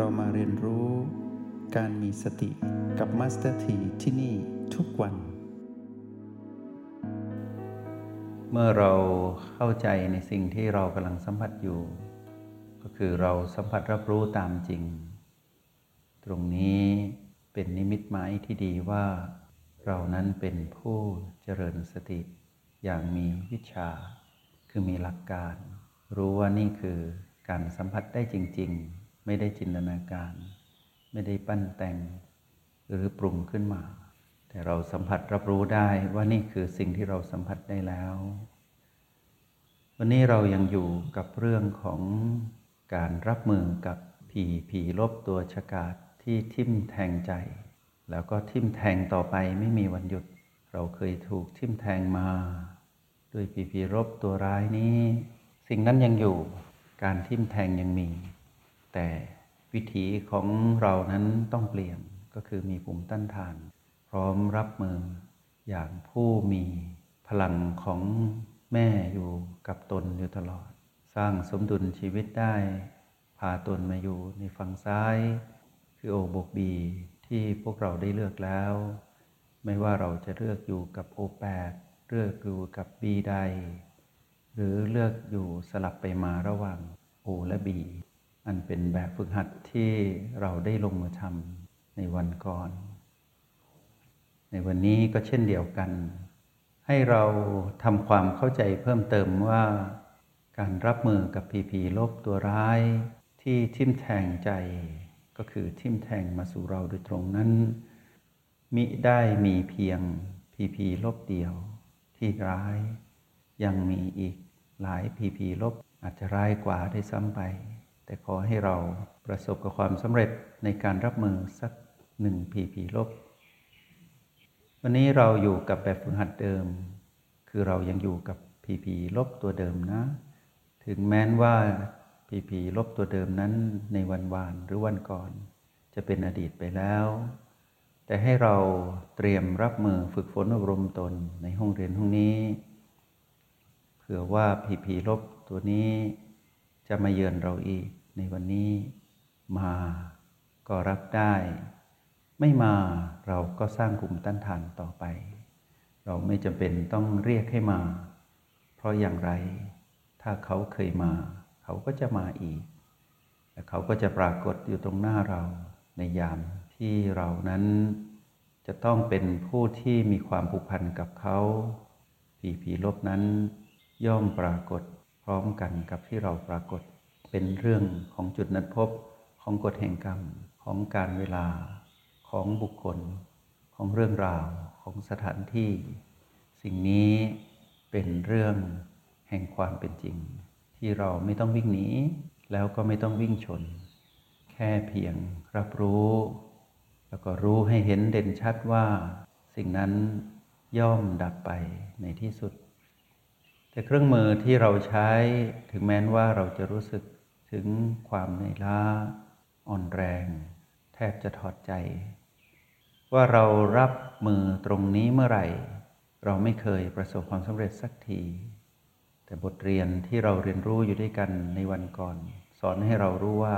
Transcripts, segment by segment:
เรามาเรียนรู้การมีสติกับมาสเตอร์ทีที่นี่ทุกวัน เมื่อเราเข้าใจในสิ่งที่เรากำลังสัมผัสอยู่ ก็คือเราสัมผัสรับรู้ตามจริง ตรงนี้เป็นนิมิตหมายที่ดีว่า เรานั้นเป็นผู้เจริญสติอย่างมีวิชา คือมีหลักการ รู้ว่านี่คือการสัมผัสได้จริง ๆ ไม่ได้จินตนาการ ไม่ได้ปั้นแต่ง หรือปรุงขึ้นมา แต่เราสัมผัสรับรู้ได้ว่านี่คือสิ่งที่เราสัมผัสได้แล้ว วันนี้เรายังอยู่กับเรื่องของการรับมือกับผีผีลบตัวฉกาจที่ทิ่มแทงใจ แล้วก็ทิ่มแทงต่อไปไม่มีวันหยุด เราเคยถูกทิ่มแทงมาด้วยผีผีรบตัวร้ายนี้ สิ่งนั้นยังอยู่การทิ่มแทงยังมี แต่วิถีของเรานั้นต้องเปลี่ยนก็คือมีภูมิต้านทาน พร้อมรับมืออย่างผู้มีพลังของแม่อยู่กับตนอยู่ตลอด สร้างสมดุลชีวิตได้ พาตนมาอยู่ในฝั่งซ้าย คือโอบกบีที่พวกเราได้เลือกแล้ว ไม่ว่าเราจะเลือกอยู่กับโอแปดเลือกอยู่กับบีใด หรือเลือกอยู่สลับไปมาระหว่างโอและบี อันเป็นแบบฝึกหัดที่เราได้ลงมือทำในวันก่อน ในวันนี้ก็เช่นเดียวกัน ให้เราทำความเข้าใจเพิ่มเติมว่า การรับมือกับผีผีลบตัวร้าย ที่ทิ่มแทงใจ ก็คือทิ่มแทงมาสู่เราโดยตรงนั้น มิได้มีเพียงผีผีลบเดียว ที่ร้าย ยังมีอีกหลายผีผีลบอาจจะร้ายกว่าได้ซ้ำไป แต่ขอให้เราประสบกับความสำเร็จในการรับมือสักหนึ่งผีผีลบ วันนี้เราอยู่กับแบบฝึกหัดเดิม คือเรายังอยู่กับผีผีลบตัวเดิมนะ ถึงแม้นว่าผีผีลบตัวเดิมนั้นในวันวานหรือวันก่อน จะเป็นอดีตไปแล้ว แต่ให้เราเตรียมรับมือฝึกฝนอบรมตนในห้องเรียนห้องนี้ เผื่อว่าผีผีลบตัวนี้ จะมาเยือนเราอีก ในวันนี้มาก็รับได้ ไม่มาเราก็สร้างกลุ่มต้านทานต่อไป เราไม่จำเป็นต้องเรียกให้มา เพราะอย่างไร ถ้าเขาเคยมา เขาก็จะมาอีกและเขาก็จะปรากฏอยู่ตรงหน้าเราในยามที่เรานั้นจะต้องเป็นผู้ที่มีความผูกพันกับเขาผีผีลบนั้นย่อมปรากฏ ร้อมกันกับที่เราปรากฏเป็นเรื่องของจุดนัดพบของกฎแห่งกรรมของการเวลาของบุคคล ของเรื่องราวของสถานที่ สิ่งนี้เป็นเรื่องแห่งความเป็นจริง ที่เราไม่ต้องวิ่งหนีแล้วก็ไม่ต้องวิ่งชน แค่เพียงรับรู้ แล้วก็รู้ให้เห็นเด่นชัดว่า สิ่งนั้นย่อมดับไปในที่สุด แต่เครื่องมือที่เราใช้ถึงแม้นว่าเราจะรู้สึกถึงความเหนื่อยล้าอ่อนแรง แทบจะถอดใจ ว่าเรารับมือตรงนี้เมื่อไหร่ เราไม่เคยประสบความสำเร็จสักที แต่บทเรียนที่เราเรียนรู้อยู่ด้วยกันในวันก่อน สอนให้เรารู้ว่า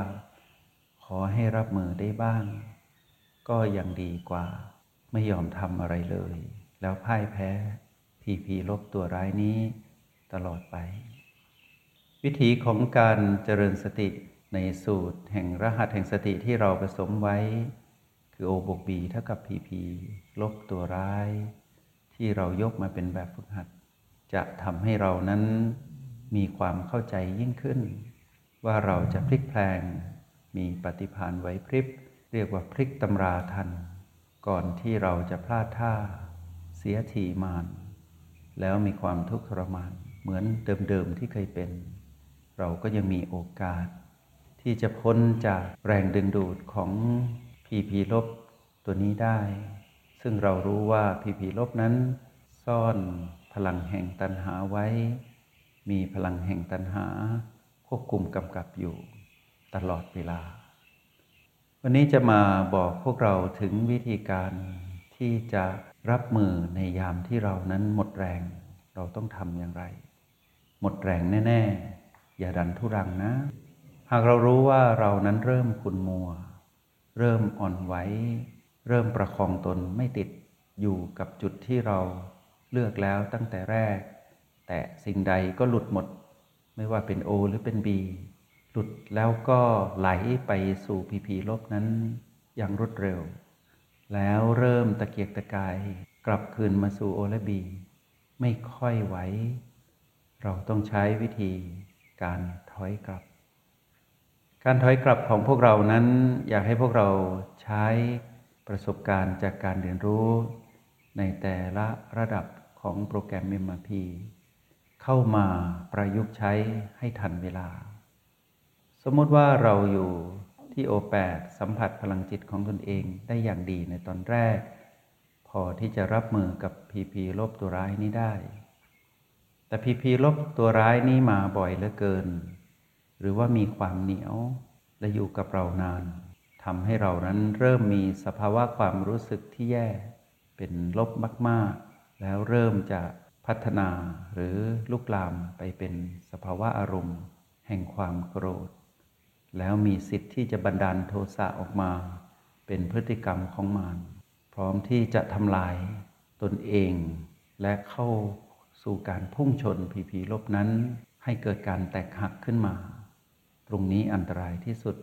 ขอให้รับมือได้บ้าง ก็ยังดีกว่า ไม่ยอมทำอะไรเลย แล้วพ่ายแพ้ผีผีลบตัวร้ายนี้ ตลอดไป วิธีของการเจริญสติในสูตรแห่งรหัสแห่งสติที่เราผสมไว้ คือโอบวกบีเท่ากับพีพีลบตัวร้าย ที่เรายกมาเป็นแบบฝึกหัด จะทำให้เรานั้นมีความเข้าใจยิ่งขึ้น ว่าเราจะพลิกแพลง มีปฏิภาณไหวพริบ เรียกว่าพลิกตำราทัน ก่อนที่เราจะพลาดท่า เสียทีมาน แล้วมีความทุกข์ทรมาน เหมือนเดิมๆที่เคยเป็น เราก็ยังมีโอกาส ที่จะพ้นจากแรงดึงดูดของพีพีลบตัวนี้ได้ ซึ่งเรารู้ว่าพีพีลบนั้น ซ่อนพลังแห่งตันหาไว้ มีพลังแห่งตันหา ควบคุมกำกับอยู่ตลอดเวลา วันนี้จะมาบอกพวกเราถึงวิธีการที่จะรับมือในยามที่เรานั้นหมดแรง เราต้องทำอย่างไร หมดแรงแน่ ๆ อย่าดันทุรังนะ หากเรารู้ว่าเรานั้นเริ่มขุนมัว เริ่มอ่อนไหวเริ่มประคองตนไม่ติดอยู่กับจุดที่เราเลือกแล้วตั้งแต่แรก แต่สิ่งใดก็หลุดหมด ไม่ว่าเป็นโอหรือเป็นบีหลุดแล้วก็ไหลไปสู่พีพีลบนั้นอย่างรวดเร็ว แล้วเริ่มตะเกียกตะกายกลับคืนมาสู่โอและบี ไม่ค่อยไหว เราต้องใช้วิธีการถอยกลับ การถอยกลับของพวกเรานั้น อยากให้พวกเราใช้ประสบการณ์จากการเรียนรู้ ในแต่ละระดับของโปรแกรม MRP เข้ามาประยุกต์ใช้ให้ทันเวลา สมมติว่าเราอยู่ที่ O8 สัมผัสพลังจิตของตนเองได้อย่างดีในตอนแรก พอที่จะรับมือกับ PP ลบตัวร้ายนี้ได้ แต่ PP ลบตัวร้ายนี้มาบ่อยเหลือเกิน หรือว่ามีความเหนียวและอยู่กับเรานานทำให้เรานั้นเริ่มมีสภาวะความรู้สึกที่แย่ เป็นลบมาก ๆ แล้วเริ่มจะพัฒนาหรือลุกลามไปเป็นสภาวะอารมณ์ แห่งความโกรธ แล้วมีสิทธิ์ที่จะบันดาลโทสะออกมา เป็นพฤติกรรมของมารพร้อมที่จะทำลายตนเองและเข้า สู่การพุ่งชนผีผีลบนั้น ให้เกิดการแตกหักขึ้นมา ตรงนี้อันตรายที่สุด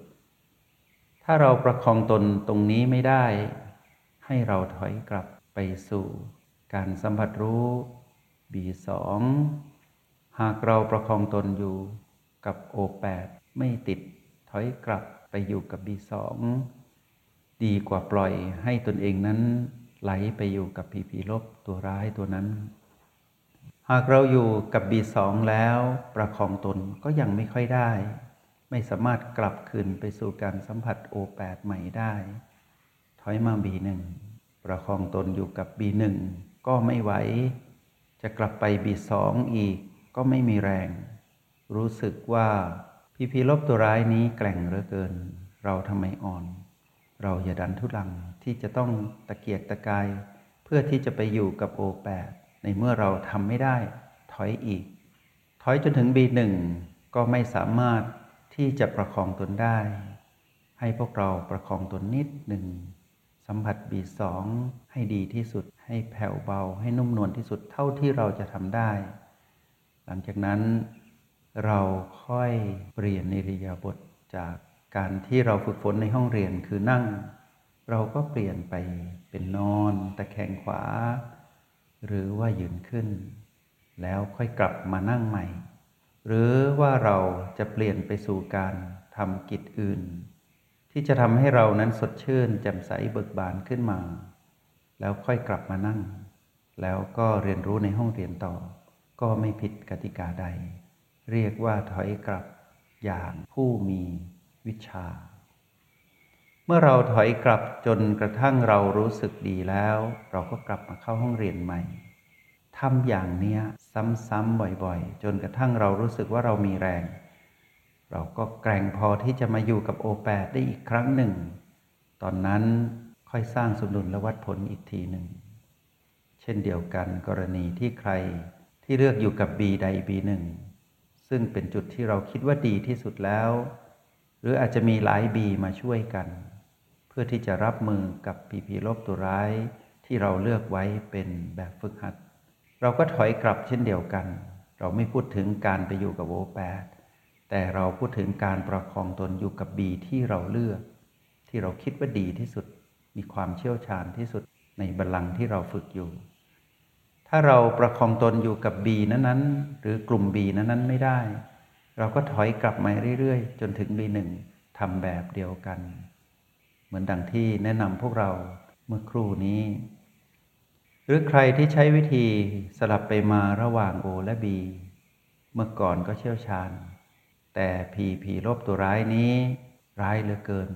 ถ้าเราประคองตนตรงนี้ไม่ได้ ให้เราถอยกลับไปสู่การสัมผัสรู้ B2 หากเราประคองตนอยู่กับ O8 ไม่ติดถอยกลับไปอยู่กับ B2 ดีกว่าปล่อยให้ตนเองนั้นไหลไปอยู่กับผีผีลบตัวร้ายตัวนั้น หากเราอยู่กับ B2 แล้วประคองตนก็ยังไม่ค่อยได้ ไม่สามารถกลับคืนไปสู่การสัมผัส O8 ใหม่ได้ ถอยมา B1 ประคองตนอยู่กับ B1 ก็ไม่ไหว จะกลับไป B2 อีกก็ไม่มีแรง รู้สึกว่าพีพีลบตัวร้ายนี้แกล่งเหลือเกิน เราทำไมอ่อน เราอย่าดันทุลังที่จะต้องตะเกียกตะกาย เพื่อที่จะไปอยู่กับ O8 ในเมื่อเราทำไม่ได้ถอยอีก ถอยจนถึง B1 ก็ไม่สามารถที่จะประคองตนได้ ให้พวกเราประคองตนนิดหนึ่ง สัมผัส B2 ให้ดีที่สุด ให้แผ่วเบา ให้นุ่มนวลที่สุดเท่าที่เราจะทำได้ หลังจากนั้นเราค่อยเปลี่ยนในริยาบทจากการที่เราฝึกฝนในห้องเรียนคือนั่ง เราก็เปลี่ยนไปเป็นนอน ตะแคงขวา หรือว่ายืนขึ้น แล้วค่อยกลับมานั่งใหม่ หรือว่าเราจะเปลี่ยนไปสู่การทำกิจอื่น ที่จะทำให้เรานั้นสดชื่นแจ่มใสเบิกบานขึ้นมา แล้วค่อยกลับมานั่ง แล้วก็เรียนรู้ในห้องเรียนต่อ ก็ไม่ผิดกติกาใด เรียกว่าถอยกลับอย่างผู้มีวิชา เมื่อเราถอยกลับจนกระทั่งเรารู้สึกดีแล้ว เราก็กลับมาเข้าห้องเรียนใหม่ทำอย่างเนี้ยซ้ำๆบ่อยๆ จนกระทั่งเรารู้สึกว่าเรามีแรง เราก็แกร่งพอที่จะมาอยู่กับโอแปดได้อีกครั้งหนึ่ง ตอนนั้นค่อยสร้างสมดุลและวัดผลอีกทีหนึ่ง เช่นเดียวกันกรณีที่ใครที่เลือกอยู่กับ B ใด B1 ซึ่งเป็นจุดที่เราคิดว่าดีที่สุดแล้ว หรืออาจจะมีหลาย B มาช่วยกัน พื่อที่จะรับมือกับผีผีลบตัวร้ายที่เราเลือกไว้เป็นแบบฝึกหัด เราก็ถอยกลับเช่นเดียวกัน เราไม่พูดถึงการไปอยู่กับโอแปดแต่เราพูดถึงการประคองตนอยู่กับ B ที่เราเลือก ที่เราคิดว่าดีที่สุด มีความเชี่ยวชาญที่สุดในบัลลังก์ที่เราฝึกอยู่ ถ้าเราประคองตนอยู่กับ B นั้นๆ หรือกลุ่ม B นั้นๆไม่ได้ เราก็ถอยกลับมาเรื่อยๆ จนถึง B1 ทำแบบเดียวกัน เหมือนดังที่แนะนำพวกเราเมื่อครู่นี้ หรือใครที่ใช้วิธีสลับไปมาระหว่าง O และ B เมื่อก่อนก็เชี่ยวชาญ แต่ผีผีลบตัวร้ายนี้ ร้ายเหลือเกิน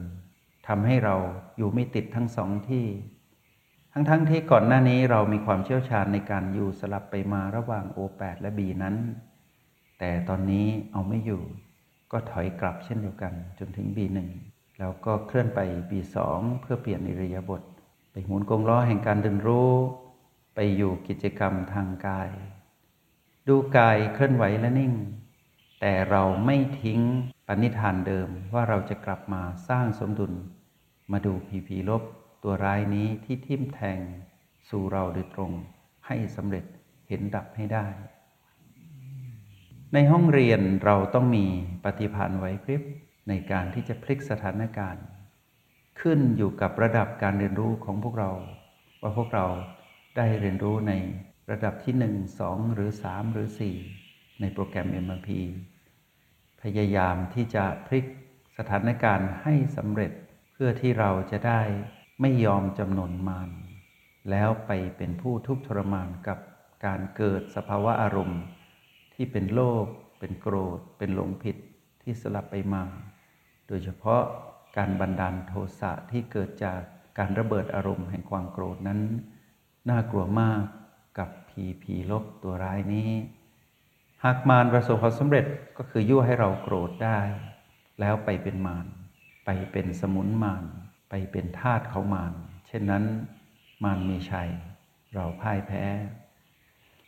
ทำให้เราอยู่ไม่ติดทั้งสองที่ ทั้งๆทที่ก่อนหน้านี้เรามีความเชี่ยวชาญในการอยู่สลับไปมาระหว่าง O8 และ B นั้น แต่ตอนนี้เอาไม่อยู่ ก็ถอยกลับเช่นเดียวกันจนถึง B1 แล้วก็เคลื่อนไป B2 เพื่อเปลี่ยนอิริยาบถไปหมุนกงล้อแห่งการเดินรู้ ไปอยู่กิจกรรมทางกาย ดูกายเคลื่อนไหวและนิ่ง แต่เราไม่ทิ้งปณิธานเดิมว่าเราจะกลับมาสร้างสมดุล มาดูผีผีลบตัวร้ายนี้ที่ทิ่มแทงสู่เราโดยตรงให้สำเร็จเห็นดับให้ได้ ในห้องเรียนเราต้องมีปฏิภาณไหวพริบ ในการที่จะพลิกสถานการณ์ ขึ้นอยู่กับระดับการเรียนรู้ของพวกเรา ว่าพวกเราได้เรียนรู้ในระดับที่ 1 2 หรือ 3 หรือ 4 ในโปรแกรม MRP พยายามที่จะพลิกสถานการณ์ให้สำเร็จเพื่อที่เราจะได้ไม่ยอมจำนนมาน แล้วไปเป็นผู้ทุกข์ทรมานกับการเกิดสภาวะอารมณ์ ที่เป็นโลภเป็นโกรธ เป็นหลงผิดที่สลับไปมา โดยเฉพาะการบันดาลโทสะที่เกิดจากการระเบิดอารมณ์แห่งความโกรธนั้น น่ากลัวมากกับผีผีลบตัวร้ายนี้ หากมารประสบความสำเร็จก็คือยั่วให้เราโกรธได้ แล้วไปเป็นมารไปเป็นสมุนมารไปเป็นทาสเขามารเช่นนั้นมารมีชัย เราพ่ายแพ้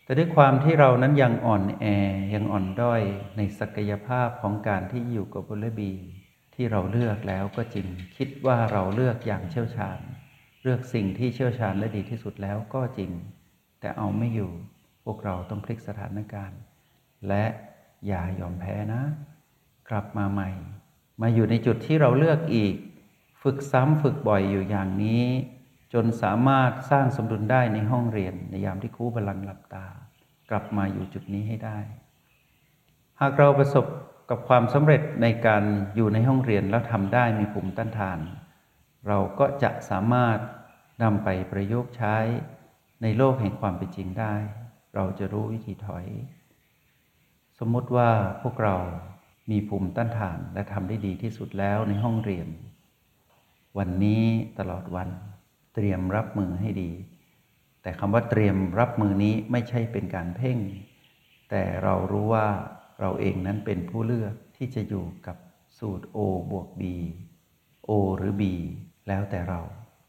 แต่ด้วยความที่เรานั้นยังอ่อนแอยังอ่อนด้อยในศักยภาพของการที่อยู่กับบุลบี ที่เราเลือกแล้วก็จริงคิดว่าเราเลือกอย่างเชี่ยวชาญ เลือกสิ่งที่เชี่ยวชาญและดีที่สุดแล้วก็จริง แต่เอาไม่อยู่พวกเราต้องพลิกสถานการณ์ และอย่ายอมแพ้นะ กลับมาใหม่ มาอยู่ในจุดที่เราเลือกอีก ฝึกซ้ำฝึกบ่อยอยู่อย่างนี้ จนสามารถสร้างสมดุลได้ในห้องเรียนในยามที่ครูบาลังหลับตา กลับมาอยู่จุดนี้ให้ได้ หากเราประสบ กับความสำเร็จในการอยู่ในห้องเรียนแล้วทำได้มีภูมิต้านทาน เราก็จะสามารถนำไปประยุกต์ใช้ในโลกแห่งความเป็นจริงได้ เราจะรู้วิธีถอย สมมติว่าพวกเรามีภูมิต้านทานและทำได้ดีที่สุดแล้วในห้องเรียน วันนี้ตลอดวันเตรียมรับมือให้ดี แต่คำว่าเตรียมรับมือนี้ไม่ใช่เป็นการเพ่ง แต่เรารู้ว่า เราเองนั้นเป็นผู้เลือกที่จะอยู่กับสูตร O บวก B O หรือ B แล้วแต่เรา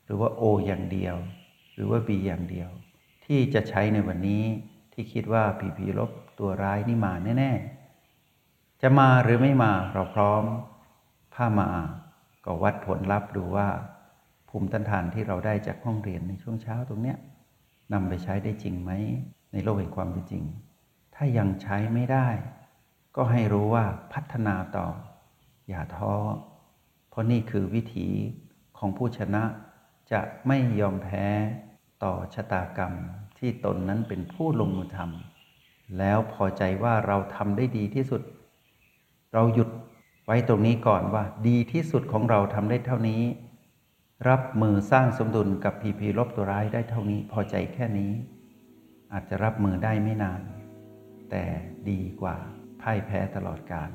หรือว่า O อย่างเดียว หรือว่า B อย่างเดียว ที่จะใช้ในวันนี้ที่คิดว่าผีผีลบตัวร้ายนี่มาแน่ ๆ จะมาหรือไม่มาเราพร้อม ถ้ามาก็วัดผลลัพธ์ดูว่า ภูมิต้านทานที่เราได้จากห้องเรียนในช่วงเช้าตรงเนี้ยนำไปใช้ได้จริงไหมในโลกแห่งความเป็นจริง ถ้ายังใช้ไม่ได้ ก็ให้รู้ว่าพัฒนาต่อ อย่าท้อ เพราะนี่คือวิถีของผู้ชนะจะไม่ยอมแพ้ต่อชะตากรรมที่ตนนั้นเป็นผู้ลงมือทำแล้วพอใจว่าเราทำได้ดีที่สุด เราหยุดไว้ตรงนี้ก่อนว่า ดีที่สุดของเราทำได้เท่านี้ รับมือสร้างสมดุลกับพีพีลบตัวร้ายได้เท่านี้ พอใจแค่นี้ อาจจะรับมือได้ไม่นาน แต่ดีกว่า พ่ายแพ้ตลอดกาล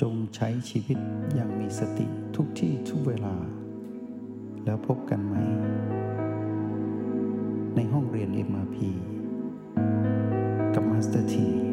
จงใช้ชีวิตอย่างมีสติทุกที่ทุกเวลา แล้วพบกันใหม่ ในห้องเรียน MRP กับมาสเตอร์ที